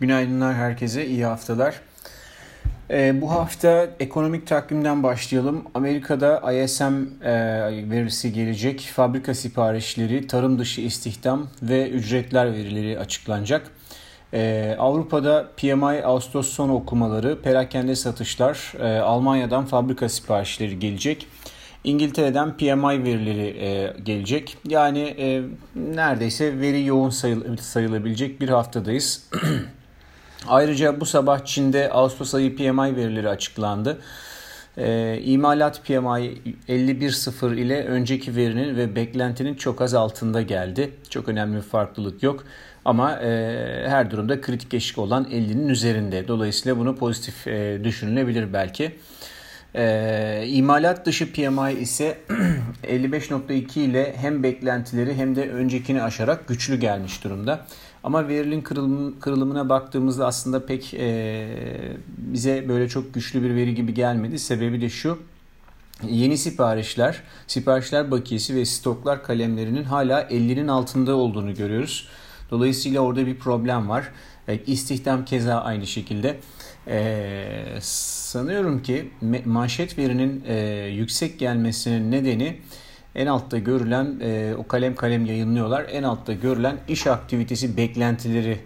Günaydınlar herkese, iyi haftalar. Ee, bu hafta ekonomik takvimden başlayalım. Amerika'da ISM e, verisi gelecek. Fabrika siparişleri, tarım dışı istihdam ve ücretler verileri açıklanacak. Ee, Avrupa'da PMI Ağustos son okumaları, perakende satışlar, e, Almanya'dan fabrika siparişleri gelecek. İngiltere'den PMI verileri e, gelecek. Yani e, neredeyse veri yoğun sayıl, sayılabilecek bir haftadayız. Ayrıca bu sabah Çin'de Ağustos ayı PMI verileri açıklandı. E, imalat PMI 51.0 ile önceki verinin ve beklentinin çok az altında geldi. Çok önemli bir farklılık yok. Ama e, her durumda kritik eşik olan 50'nin üzerinde. Dolayısıyla bunu pozitif e, düşünülebilir belki. E, imalat dışı PMI ise 55.2 ile hem beklentileri hem de öncekini aşarak güçlü gelmiş durumda. Ama verilin kırılım, kırılımına baktığımızda aslında pek e, bize böyle çok güçlü bir veri gibi gelmedi. Sebebi de şu. Yeni siparişler, siparişler bakiyesi ve stoklar kalemlerinin hala 50'nin altında olduğunu görüyoruz. Dolayısıyla orada bir problem var. E, istihdam keza aynı şekilde. Ee, sanıyorum ki manşet verinin e, yüksek gelmesinin nedeni en altta görülen e, o kalem kalem yayınlıyorlar. En altta görülen iş aktivitesi beklentileri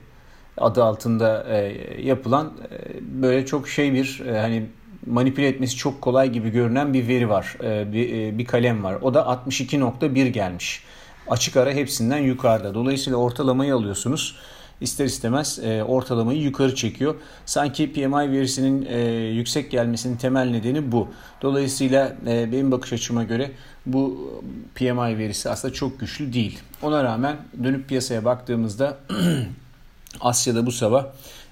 adı altında e, yapılan e, böyle çok şey bir e, hani manipüle etmesi çok kolay gibi görünen bir veri var. E, bir, e, bir kalem var. O da 62.1 gelmiş. Açık ara hepsinden yukarıda. Dolayısıyla ortalamayı alıyorsunuz ister istemez e, ortalamayı yukarı çekiyor. Sanki PMI verisinin e, yüksek gelmesinin temel nedeni bu. Dolayısıyla e, benim bakış açıma göre bu PMI verisi aslında çok güçlü değil. Ona rağmen dönüp piyasaya baktığımızda Asya'da bu sabah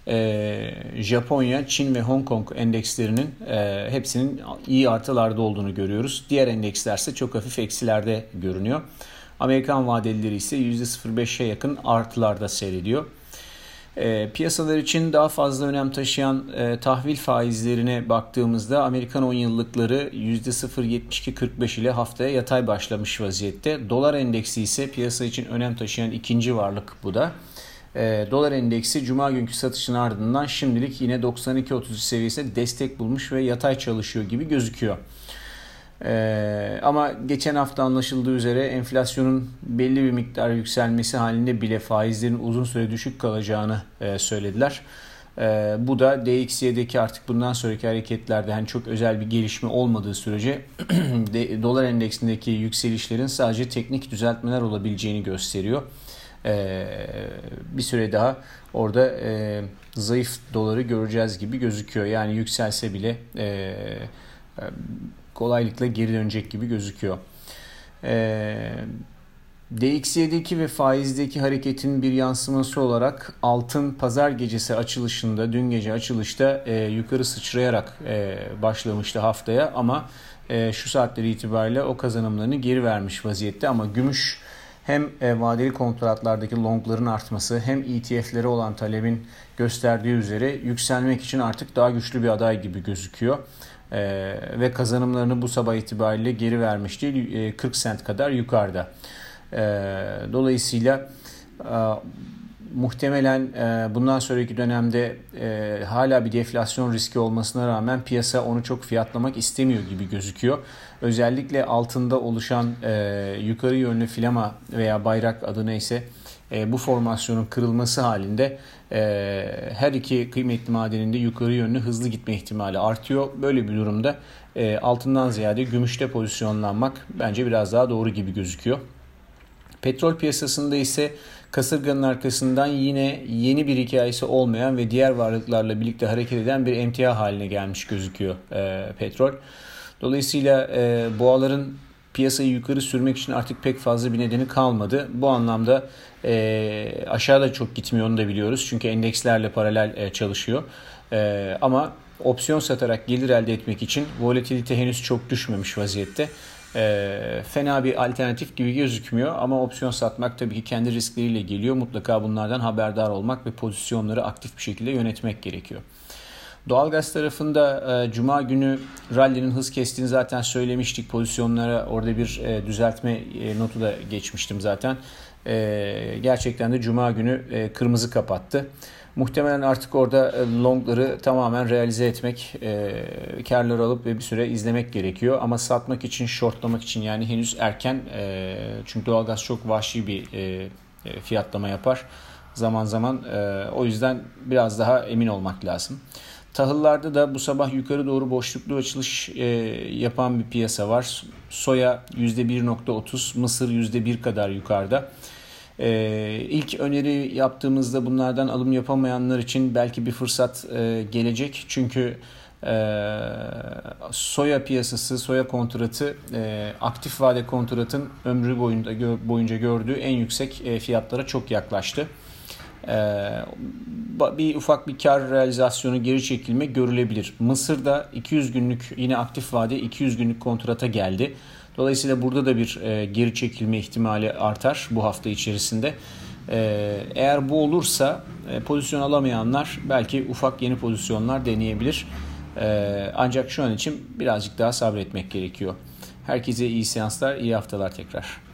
e, Japonya, Çin ve Hong Kong endekslerinin e, hepsinin iyi artılarda olduğunu görüyoruz. Diğer endeksler ise çok hafif eksilerde görünüyor. Amerikan vadelileri ise %0.5'e yakın artılarda seyrediyor. E, piyasalar için daha fazla önem taşıyan e, tahvil faizlerine baktığımızda Amerikan 10 yıllıkları %0.72-45 ile haftaya yatay başlamış vaziyette. Dolar endeksi ise piyasa için önem taşıyan ikinci varlık bu da. E, dolar endeksi cuma günkü satışın ardından şimdilik yine 92.33 seviyesinde destek bulmuş ve yatay çalışıyor gibi gözüküyor. Ee, ama geçen hafta anlaşıldığı üzere enflasyonun belli bir miktar yükselmesi halinde bile faizlerin uzun süre düşük kalacağını e, söylediler. E, bu da DXY'deki artık bundan sonraki hareketlerde hani çok özel bir gelişme olmadığı sürece dolar endeksindeki yükselişlerin sadece teknik düzeltmeler olabileceğini gösteriyor. E, bir süre daha orada e, zayıf doları göreceğiz gibi gözüküyor. Yani yükselse bile e, kolaylıkla geri dönecek gibi gözüküyor. Ee, DXY'deki ve faizdeki hareketin bir yansıması olarak altın pazar gecesi açılışında, dün gece açılışta e, yukarı sıçrayarak e, başlamıştı haftaya ama e, şu saatleri itibariyle o kazanımlarını geri vermiş vaziyette ama gümüş hem vadeli kontratlardaki longların artması hem ETF'lere olan talebin gösterdiği üzere yükselmek için artık daha güçlü bir aday gibi gözüküyor e, ve kazanımlarını bu sabah itibariyle geri vermiş değil e, 40 sent kadar yukarıda. E, dolayısıyla e, muhtemelen e, bundan sonraki dönemde e, hala bir deflasyon riski olmasına rağmen piyasa onu çok fiyatlamak istemiyor gibi gözüküyor. Özellikle altında oluşan e, yukarı yönlü filama veya bayrak adı neyse e, bu formasyonun kırılması halinde e, her iki kıymetli madeninde yukarı yönlü hızlı gitme ihtimali artıyor. Böyle bir durumda e, altından ziyade gümüşte pozisyonlanmak bence biraz daha doğru gibi gözüküyor. Petrol piyasasında ise kasırganın arkasından yine yeni bir hikayesi olmayan ve diğer varlıklarla birlikte hareket eden bir emtia haline gelmiş gözüküyor e, petrol. Dolayısıyla e, boğaların piyasayı yukarı sürmek için artık pek fazla bir nedeni kalmadı. Bu anlamda e, aşağıda çok gitmiyor onu da biliyoruz. Çünkü endekslerle paralel e, çalışıyor. E, ama opsiyon satarak gelir elde etmek için volatilite henüz çok düşmemiş vaziyette. E, fena bir alternatif gibi gözükmüyor ama opsiyon satmak tabii ki kendi riskleriyle geliyor. Mutlaka bunlardan haberdar olmak ve pozisyonları aktif bir şekilde yönetmek gerekiyor. Doğalgaz tarafında e, Cuma günü rally'nin hız kestiğini zaten söylemiştik. Pozisyonlara orada bir e, düzeltme e, notu da geçmiştim zaten. e, gerçekten de Cuma günü e, kırmızı kapattı. Muhtemelen artık orada e, longları tamamen realize etmek, e, karları alıp ve bir süre izlemek gerekiyor. Ama satmak için, shortlamak için yani henüz erken. E, çünkü doğalgaz çok vahşi bir e, e fiyatlama yapar zaman zaman. E, o yüzden biraz daha emin olmak lazım. Tahıllarda da bu sabah yukarı doğru boşluklu açılış e, yapan bir piyasa var. Soya %1.30, mısır %1 kadar yukarıda. Ee, ilk öneri yaptığımızda bunlardan alım yapamayanlar için belki bir fırsat e, gelecek. Çünkü e, soya piyasası, soya kontratı e, aktif vade kontratın ömrü boyunca, boyunca gördüğü en yüksek e, fiyatlara çok yaklaştı. E, bir ufak bir kar realizasyonu geri çekilme görülebilir. Mısır'da 200 günlük yine aktif vade 200 günlük kontrata geldi. Dolayısıyla burada da bir e, geri çekilme ihtimali artar bu hafta içerisinde. E, eğer bu olursa e, pozisyon alamayanlar belki ufak yeni pozisyonlar deneyebilir. E, ancak şu an için birazcık daha sabretmek gerekiyor. Herkese iyi seanslar, iyi haftalar tekrar.